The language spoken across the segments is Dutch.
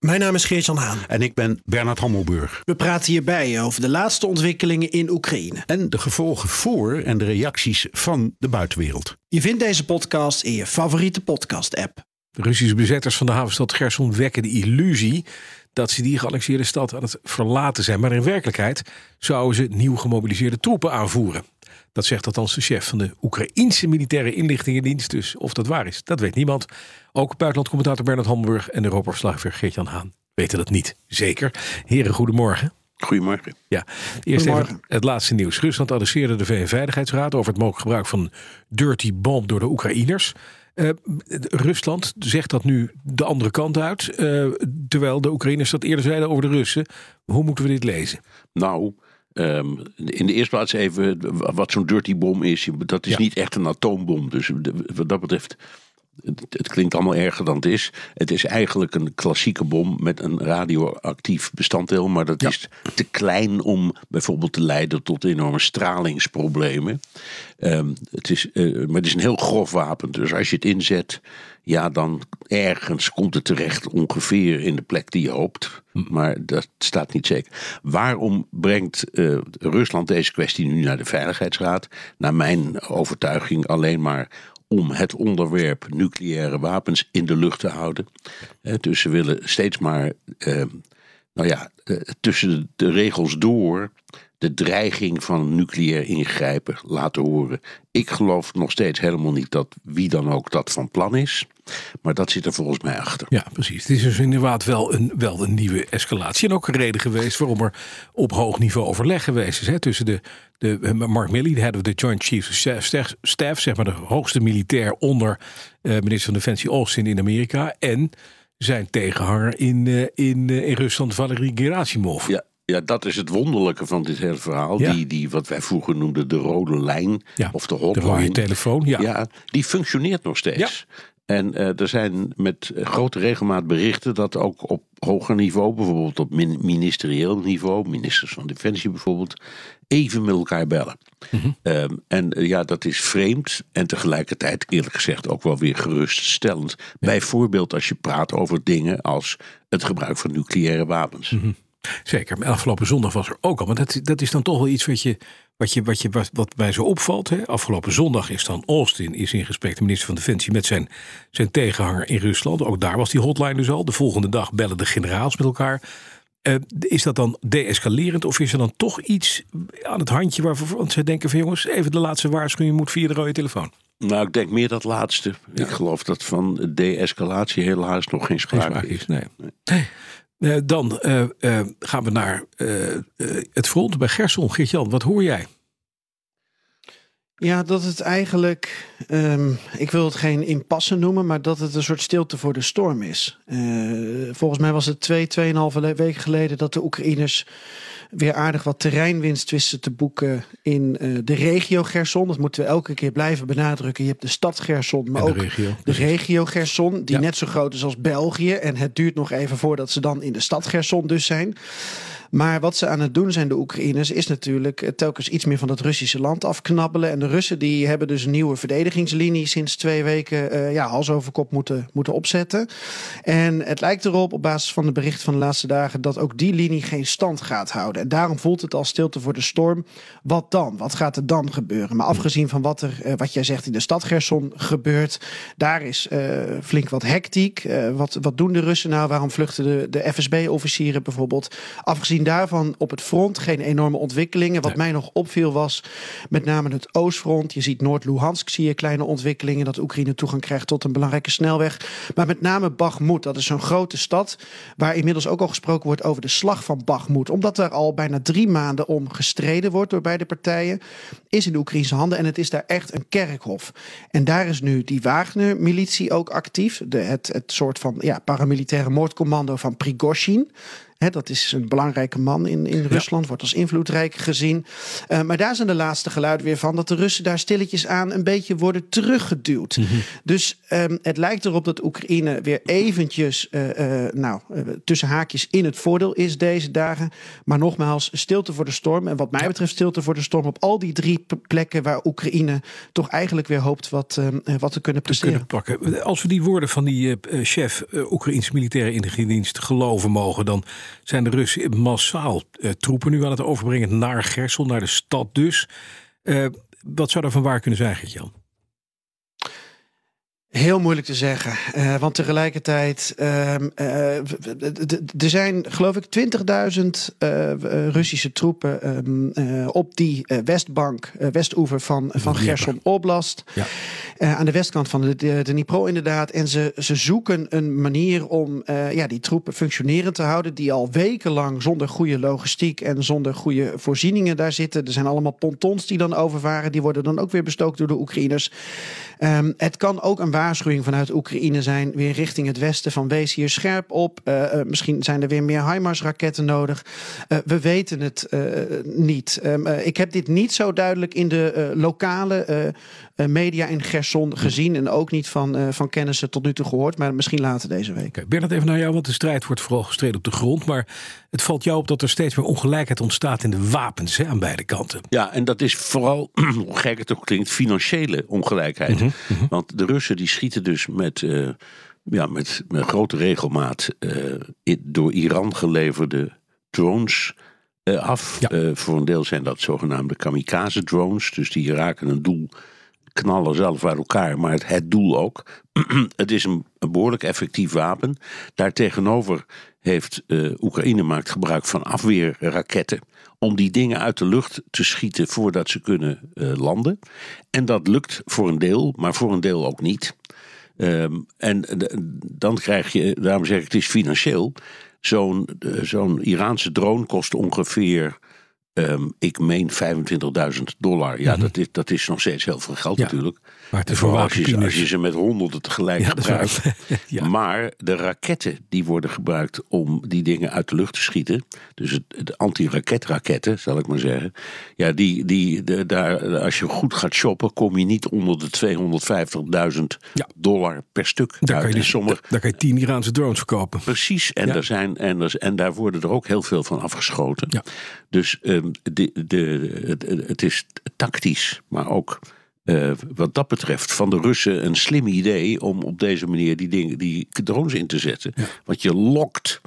Mijn naam is Geert-Jan Haan. En ik ben Bernard Hammelburg. We praten hierbij over de laatste ontwikkelingen in Oekraïne. En de gevolgen voor en de reacties van de buitenwereld. Je vindt deze podcast in je favoriete podcast-app. De Russische bezetters van de havenstad Gerson wekken de illusie dat ze die geannexeerde stad aan het verlaten zijn. Maar in werkelijkheid zouden ze nieuw gemobiliseerde troepen aanvoeren. Dat zegt althans de chef van de Oekraïense militaire inlichtingendienst. Dus of dat waar is, dat weet niemand. Ook buitenlandcommentator Bernard Hamburg en Europa-verslaggever Geert-Jan Haan weten dat niet. Zeker. Heren, goedemorgen. Goedemorgen. Ja, eerst even het laatste nieuws. Rusland adresseerde de VN-veiligheidsraad over het mogelijk gebruik van dirty bomb door de Oekraïners. Uh, Rusland zegt dat nu de andere kant uit, uh, terwijl de Oekraïners dat eerder zeiden over de Russen. Hoe moeten we dit lezen? Nou, Um, in de eerste plaats even wat zo'n dirty bom is. Dat is niet echt een atoombom. Dus wat dat betreft, het, het, klinkt allemaal erger dan het is. Het is eigenlijk een klassieke bom met een radioactief bestanddeel. Maar dat is te klein om bijvoorbeeld te leiden tot enorme stralingsproblemen. Um, het is, uh, maar het is een heel grof wapen. Dus als je het inzet, ja, dan ergens komt het terecht ongeveer in de plek die je hoopt. Maar dat staat niet zeker. Waarom brengt uh, Rusland deze kwestie nu naar de Veiligheidsraad? Naar mijn overtuiging alleen maar om het onderwerp nucleaire wapens in de lucht te houden. dus ze willen steeds maar, uh, nou ja, uh, tussen de regels door de dreiging van nucleair ingrijpen laten horen. Ik geloof nog steeds helemaal niet dat wie dan ook dat van plan is. Maar dat zit er volgens mij achter. Ja, precies. Het is dus inderdaad wel een, wel een nieuwe escalatie. En ook een reden geweest waarom er op hoog niveau overleg geweest is. Hè, tussen de, de Mark Milley, de head of the Joint Chiefs Staff, staff, zeg maar de hoogste militair onder uh, minister van Defensie Austin in Amerika. En zijn tegenhanger in, uh, in, uh, in Rusland, Valery Gerasimov. Ja, ja, dat is het wonderlijke van dit hele verhaal. Die, die wat wij vroeger noemden de rode lijn of de hotline. De rode telefoon, ja. ja die functioneert nog steeds. En uh, er zijn met grote regelmaat berichten dat ook op hoger niveau, bijvoorbeeld op ministerieel niveau, ministers van Defensie bijvoorbeeld, even met elkaar bellen. Mm um, en uh, ja, dat is vreemd en tegelijkertijd eerlijk gezegd ook wel weer geruststellend. Ja. Bijvoorbeeld als je praat over dingen als het gebruik van nucleaire wapens. Mm -hmm. Zeker, maar afgelopen zondag was er ook al. Maar dat, dat is dan toch wel iets wat, je, wat, je, wat, je, wat, wat mij zo opvalt. Hè? Afgelopen zondag is dan Austin is in gesprek, de minister van Defensie, met zijn, zijn tegenhanger in Rusland. Ook daar was die hotline dus al. De volgende dag bellen de generaals met elkaar. Uh, is dat dan deescalerend of is er dan toch iets aan het handje waarvan ze denken van jongens, even de laatste waarschuwing moet via de rode telefoon? Nou, ik denk meer dat laatste. Ja. Ik geloof dat van de-escalatie helaas nog geen sprake, geen sprake is. Nee. nee. Uh, dan uh, uh, gaan we naar het front bij Gerson. Geert-Jan, wat hoor jij? Ja, dat het eigenlijk, um, ik wil het geen impasse noemen, maar dat het een soort stilte voor de storm is. volgens mij was het twee, tweeënhalve weken geleden dat de Oekraïners weer aardig wat terreinwinst wisten te boeken in uh, de regio Gerson. Dat moeten we elke keer blijven benadrukken. Je hebt de stad Gerson, maar de ook regio, de regio Gerson, die ja. net zo groot is als België. En het duurt nog even voordat ze dan in de stad Gerson dus zijn. Maar wat ze aan het doen zijn, de Oekraïners, is natuurlijk telkens iets meer van dat Russische land afknabbelen. En de Russen die hebben dus een nieuwe verdedigingslinie sinds twee weken uh, ja, hals over kop moeten, moeten opzetten. En het lijkt erop, op basis van de berichten van de laatste dagen, dat ook die linie geen stand gaat houden. En daarom voelt het als stilte voor de storm. Wat dan? Wat gaat er dan gebeuren? Maar afgezien van wat er, uh, wat jij zegt, in de stad Gerson gebeurt, daar is flink wat hectiek. wat, wat doen de Russen nou? Waarom vluchten de, de FSB-officieren bijvoorbeeld? Afgezien daarvan op het front geen enorme ontwikkelingen. Wat nee. mij nog opviel was met name het Oostfront. Je ziet Noord-Luhansk, zie je kleine ontwikkelingen. Dat Oekraïne toegang krijgt tot een belangrijke snelweg. Maar met name Bakhmut, dat is zo'n grote stad. Waar inmiddels ook al gesproken wordt over de slag van Bakhmut. Omdat er al bijna drie maanden om gestreden wordt door beide partijen. Is in de Oekraïnse handen en het is daar echt een kerkhof. En daar is nu die Wagner-militie ook actief. De, het, het soort van ja, paramilitaire moordcommando van Prigozhin. Dat is een belangrijke man in, in Rusland, wordt als invloedrijk gezien. Uh, maar daar zijn de laatste geluiden weer van dat de Russen daar stilletjes aan een beetje worden teruggeduwd. Mm -hmm. Dus um, het lijkt erop dat Oekraïne weer eventjes, uh, uh, nou, tussen haakjes in het voordeel is deze dagen. Maar nogmaals, stilte voor de storm. En wat mij betreft stilte voor de storm op al die drie plekken waar Oekraïne toch eigenlijk weer hoopt wat, uh, wat te kunnen presteren. Te kunnen pakken. Als we die woorden van die chef Oekraïnse militaire inlichtingendienst geloven mogen, dan zijn de Russen massaal troepen nu aan het overbrengen naar Gersel, naar de stad dus. wat zou er van waar kunnen zijn, Gert-Jan? Heel moeilijk te zeggen. Uh, want tegelijkertijd, uh, uh, er zijn geloof ik 20.000 Russische troepen um, op die westbank, westoever van, van Gerson Oblast. Ja. aan de westkant van de, de, de Dnipro inderdaad. En ze, ze zoeken een manier om ja, die troepen functionerend te houden. Die al wekenlang zonder goede logistiek en zonder goede voorzieningen daar zitten. Er zijn allemaal pontons die dan overvaren. Die worden dan ook weer bestookt door de Oekraïners. Um, het kan ook een waarschuwing vanuit Oekraïne zijn, weer richting het westen, van wees hier scherp op. Uh, uh, misschien zijn er weer meer HIMARS-raketten nodig. Uh, we weten het niet. Um, ik heb dit niet zo duidelijk in de lokale media in Gerson gezien en ook niet van, van kennissen tot nu toe gehoord, maar misschien later deze week. Okay, Bernard, even naar jou, want de strijd wordt vooral gestreden op de grond, maar het valt jou op dat er steeds meer ongelijkheid ontstaat in de wapens hè, aan beide kanten. Ja, en dat is vooral, hoe gek het ook klinkt, financiële ongelijkheid. Mm -hmm. Mm-hmm. Want de Russen die schieten dus met, uh, ja, met, met grote regelmaat uh, door Iran geleverde drones uh, af. Ja. voor een deel zijn dat zogenaamde kamikaze drones. Dus die raken een doel, knallen zelf uit elkaar, maar het, het doel ook. het is een, behoorlijk effectief wapen. Daartegenover heeft Oekraïne maakt gebruik van afweerraketten om die dingen uit de lucht te schieten voordat ze kunnen uh, landen. En dat lukt voor een deel, maar voor een deel ook niet. Um, en dan krijg je, daarom zeg ik het is financieel. Zo'n uh, zo'n Iraanse drone kost ongeveer Um, ik meen 25.000 dollar. Ja, mm -hmm. dat, is, dat is nog steeds heel veel geld ja, natuurlijk. Maar het is voor als, je, als je ze met honderden tegelijk ja, gebruikt. ja. Maar de raketten die worden gebruikt om die dingen uit de lucht te schieten. Dus het, het anti-raketraketten, zal ik maar zeggen. Ja, die, die, de, daar, als je goed gaat shoppen, kom je niet onder de 250.000 dollar per stuk. Daar kan, je, sommige, daar kan je 10 Iraanse drones verkopen. Precies. En, er zijn, en, er, en daar worden er ook heel veel van afgeschoten. Dus um, de, de, de, het is tactisch, maar ook uh, wat dat betreft van de Russen een slim idee om op deze manier die, dingen, die drones in te zetten. Ja. Want je lokt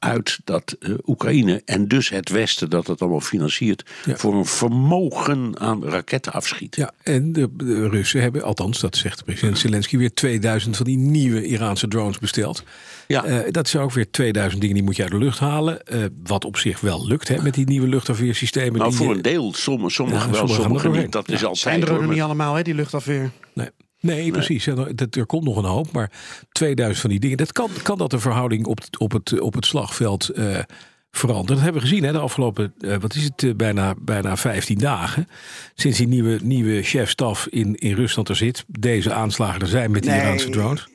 uit dat uh, Oekraïne en dus het Westen dat het allemaal financiert ja. voor een vermogen aan raketten afschiet. Ja, en de, de, Russen hebben, althans dat zegt president Zelensky, weer 2000 van die nieuwe Iraanse drones besteld. Ja. Uh, dat zijn ook weer 2000 dingen die moet je uit de lucht halen. Uh, wat op zich wel lukt hè, met die nieuwe luchtafweersystemen. Nou, die, voor een deel. Sommige, sommige ja, wel, sommige, sommige niet. Dat is altijd. Zijn er ook niet allemaal, hè, die luchtafweer? Nee. Nee, nee, precies. Dat, er komt nog een hoop, maar 2000 van die dingen. Dat kan, kan dat de verhouding op het, op het, op het slagveld uh, veranderen. Dat hebben we gezien hè, de afgelopen, uh, wat is het, uh, bijna, bijna 15 dagen. Sinds die nieuwe, nieuwe chefstaf in, in Rusland er zit. Deze aanslagen er zijn met die nee. Iraanse drones.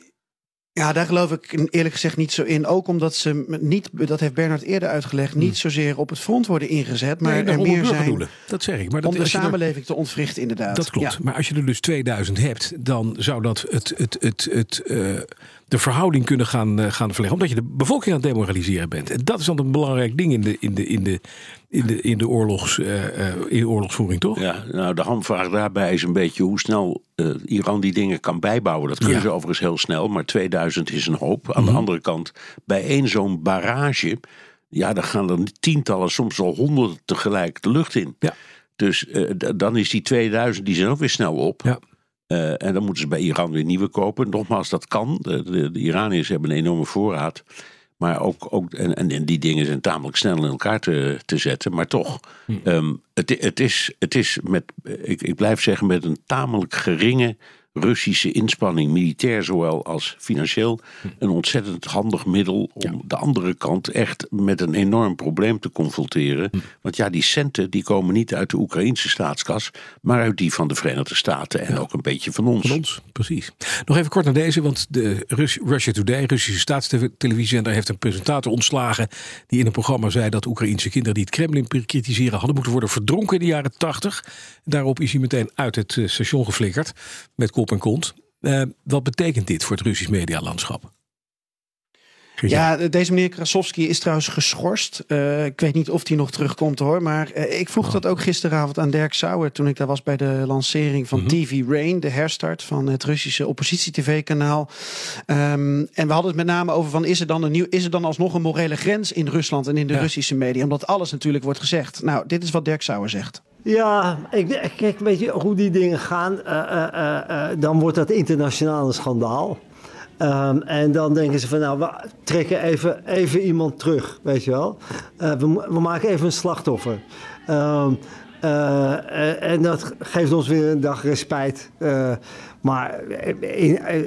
Ja, daar geloof ik eerlijk gezegd niet zo in. Ook omdat ze niet, dat heeft Bernard eerder uitgelegd, niet zozeer op het front worden ingezet, maar nee, er meer zijn doelen. Dat zeg ik. Maar dat, om de samenleving er, te ontwrichten, inderdaad. Dat klopt. Ja. Maar als je er dus 2000 hebt, dan zou dat het, het, het, het, uh, de verhouding kunnen gaan, uh, gaan verleggen. Omdat je de bevolking aan het demoraliseren bent. En dat is dan een belangrijk ding in de, in de, in de, in de, in de, oorlogs, uh, in de oorlogsvoering, toch? Ja, nou de handvraag daarbij is een beetje hoe snel uh, Iran die dingen kan bijbouwen. Dat kunnen ja. ze overigens heel snel, maar 2000 is een hoop. Aan mm -hmm. de andere kant, bij één zo'n barrage, ja, dan gaan er tientallen, soms al honderden tegelijk de lucht in. Ja. Dus dan is die 2000, die zijn ook weer snel op. Ja. Uh, en dan moeten ze bij Iran weer nieuwe kopen. Nogmaals, dat kan. De, de, de Iraniërs hebben een enorme voorraad. Maar ook, ook en, en, die dingen zijn tamelijk snel in elkaar te, te zetten. Maar toch, hm. um, het, het, is, het is met, ik, ik blijf zeggen, met een tamelijk geringe Russische inspanning, militair zowel als financieel, een ontzettend handig middel om de andere kant echt met een enorm probleem te confronteren. Want ja, die centen die komen niet uit de Oekraïnse staatskas, maar uit die van de Verenigde Staten en ook een beetje van ons. Van ons, precies. Nog even kort naar deze, want de Rus Russia Today, Russische staatstelevisie, heeft een presentator ontslagen die in een programma zei dat Oekraïnse kinderen die het Kremlin kritiseren hadden moeten worden verdronken in de jaren 80. Daarop is hij meteen uit het eh, station geflikkerd met kop en kont. Uh, wat betekent dit voor het Russisch medialandschap? Ja, deze meneer Krasowski is trouwens geschorst. Uh, ik weet niet of hij nog terugkomt hoor. Maar uh, ik vroeg oh. dat ook gisteravond aan Dirk Sauer. toen ik daar was bij de lancering van mm -hmm. TV Rain, de herstart van het Russische oppositie-TV-kanaal. Um, en we hadden het met name over: van, is, er dan een nieuw, is er dan alsnog een morele grens in Rusland en in de ja. Russische media? Omdat alles natuurlijk wordt gezegd. Nou, dit is wat Dirk Sauer zegt. Ja, ik, kijk, weet je hoe die dingen gaan, uh, dan wordt dat internationaal een schandaal. Um, en dan denken ze van, nou, we trekken even, even iemand terug, weet je wel. We, we, maken even een slachtoffer. Uh, en dat geeft ons weer een dag respijt. Maar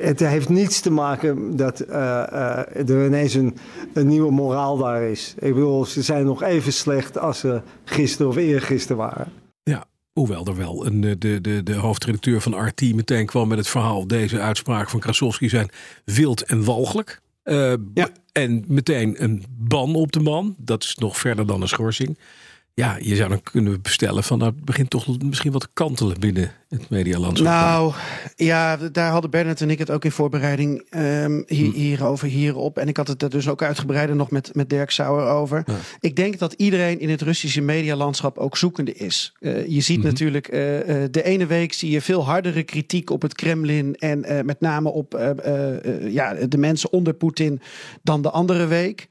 het heeft niets te maken dat er ineens een, een, nieuwe moraal daar is. Ik bedoel, ze zijn nog even slecht als ze gisteren of eergisteren waren. Hoewel er wel een, de, de, de hoofdredacteur van RT meteen kwam met het verhaal. Deze uitspraken van Krasowski zijn wild en walgelijk. Uh, ja. En meteen een ban op de man. Dat is nog verder dan een schorsing ja, je zou dan kunnen bestellen van nou, het begint toch misschien wat te kantelen binnen het medialandschap. Nou, ja, daar hadden Bernard en ik het ook in voorbereiding um, hier, hm. hierover, hierop. En ik had het er dus ook uitgebreider nog met, met Dirk Sauer over. Ja. Ik denk dat iedereen in het Russische medialandschap ook zoekende is. Uh, je ziet mm -hmm. natuurlijk, uh, de ene week zie je veel hardere kritiek op het Kremlin en uh, met name op ja, de mensen onder Poetin dan de andere week.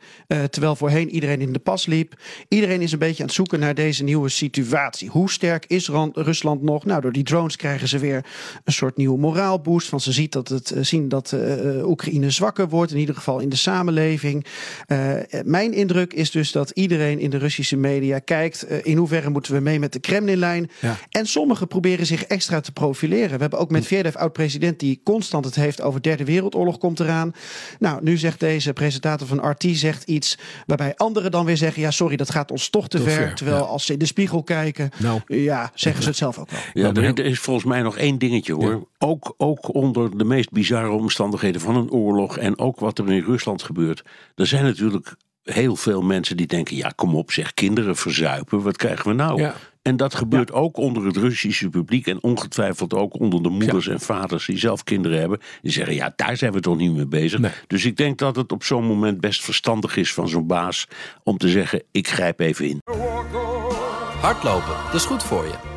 terwijl voorheen iedereen in de pas liep. Iedereen is een beetje aan het zoeken naar deze nieuwe situatie. Hoe sterk is Rusland nog? Nou, door die krijgen ze weer een soort nieuwe moraalboost. Van ze ziet dat het, uh, zien dat uh, Oekraïne zwakker wordt, in ieder geval in de samenleving. Uh, mijn indruk is dus dat iedereen in de Russische media kijkt in hoeverre moeten we mee met de Kremlinlijn. Ja. En sommigen proberen zich extra te profileren. We hebben ook met Verdev, oud-president, die constant het heeft over derde wereldoorlog komt eraan. Nou, nu zegt deze presentator van RT zegt iets waarbij anderen dan weer zeggen: ja, sorry, dat gaat ons toch te ver. ver. Terwijl als ze in de spiegel kijken, nou, ja, zeggen ze het zelf ook wel. Ja, er, is volgens mij nog één dingetje hoor. Ja. Ook, ook onder de meest bizarre omstandigheden van een oorlog en ook wat er in Rusland gebeurt. Er zijn natuurlijk heel veel mensen die denken: ja, kom op, zeg, kinderen verzuipen, wat krijgen we nou? Ja. En dat gebeurt ja. ook onder het Russische publiek en ongetwijfeld ook onder de moeders ja. en vaders die zelf kinderen hebben. Die zeggen: ja, daar zijn we toch niet mee bezig. Nee. Dus ik denk dat het op zo'n moment best verstandig is van zo'n baas om te zeggen: ik grijp even in. Hardlopen, dat is goed voor je.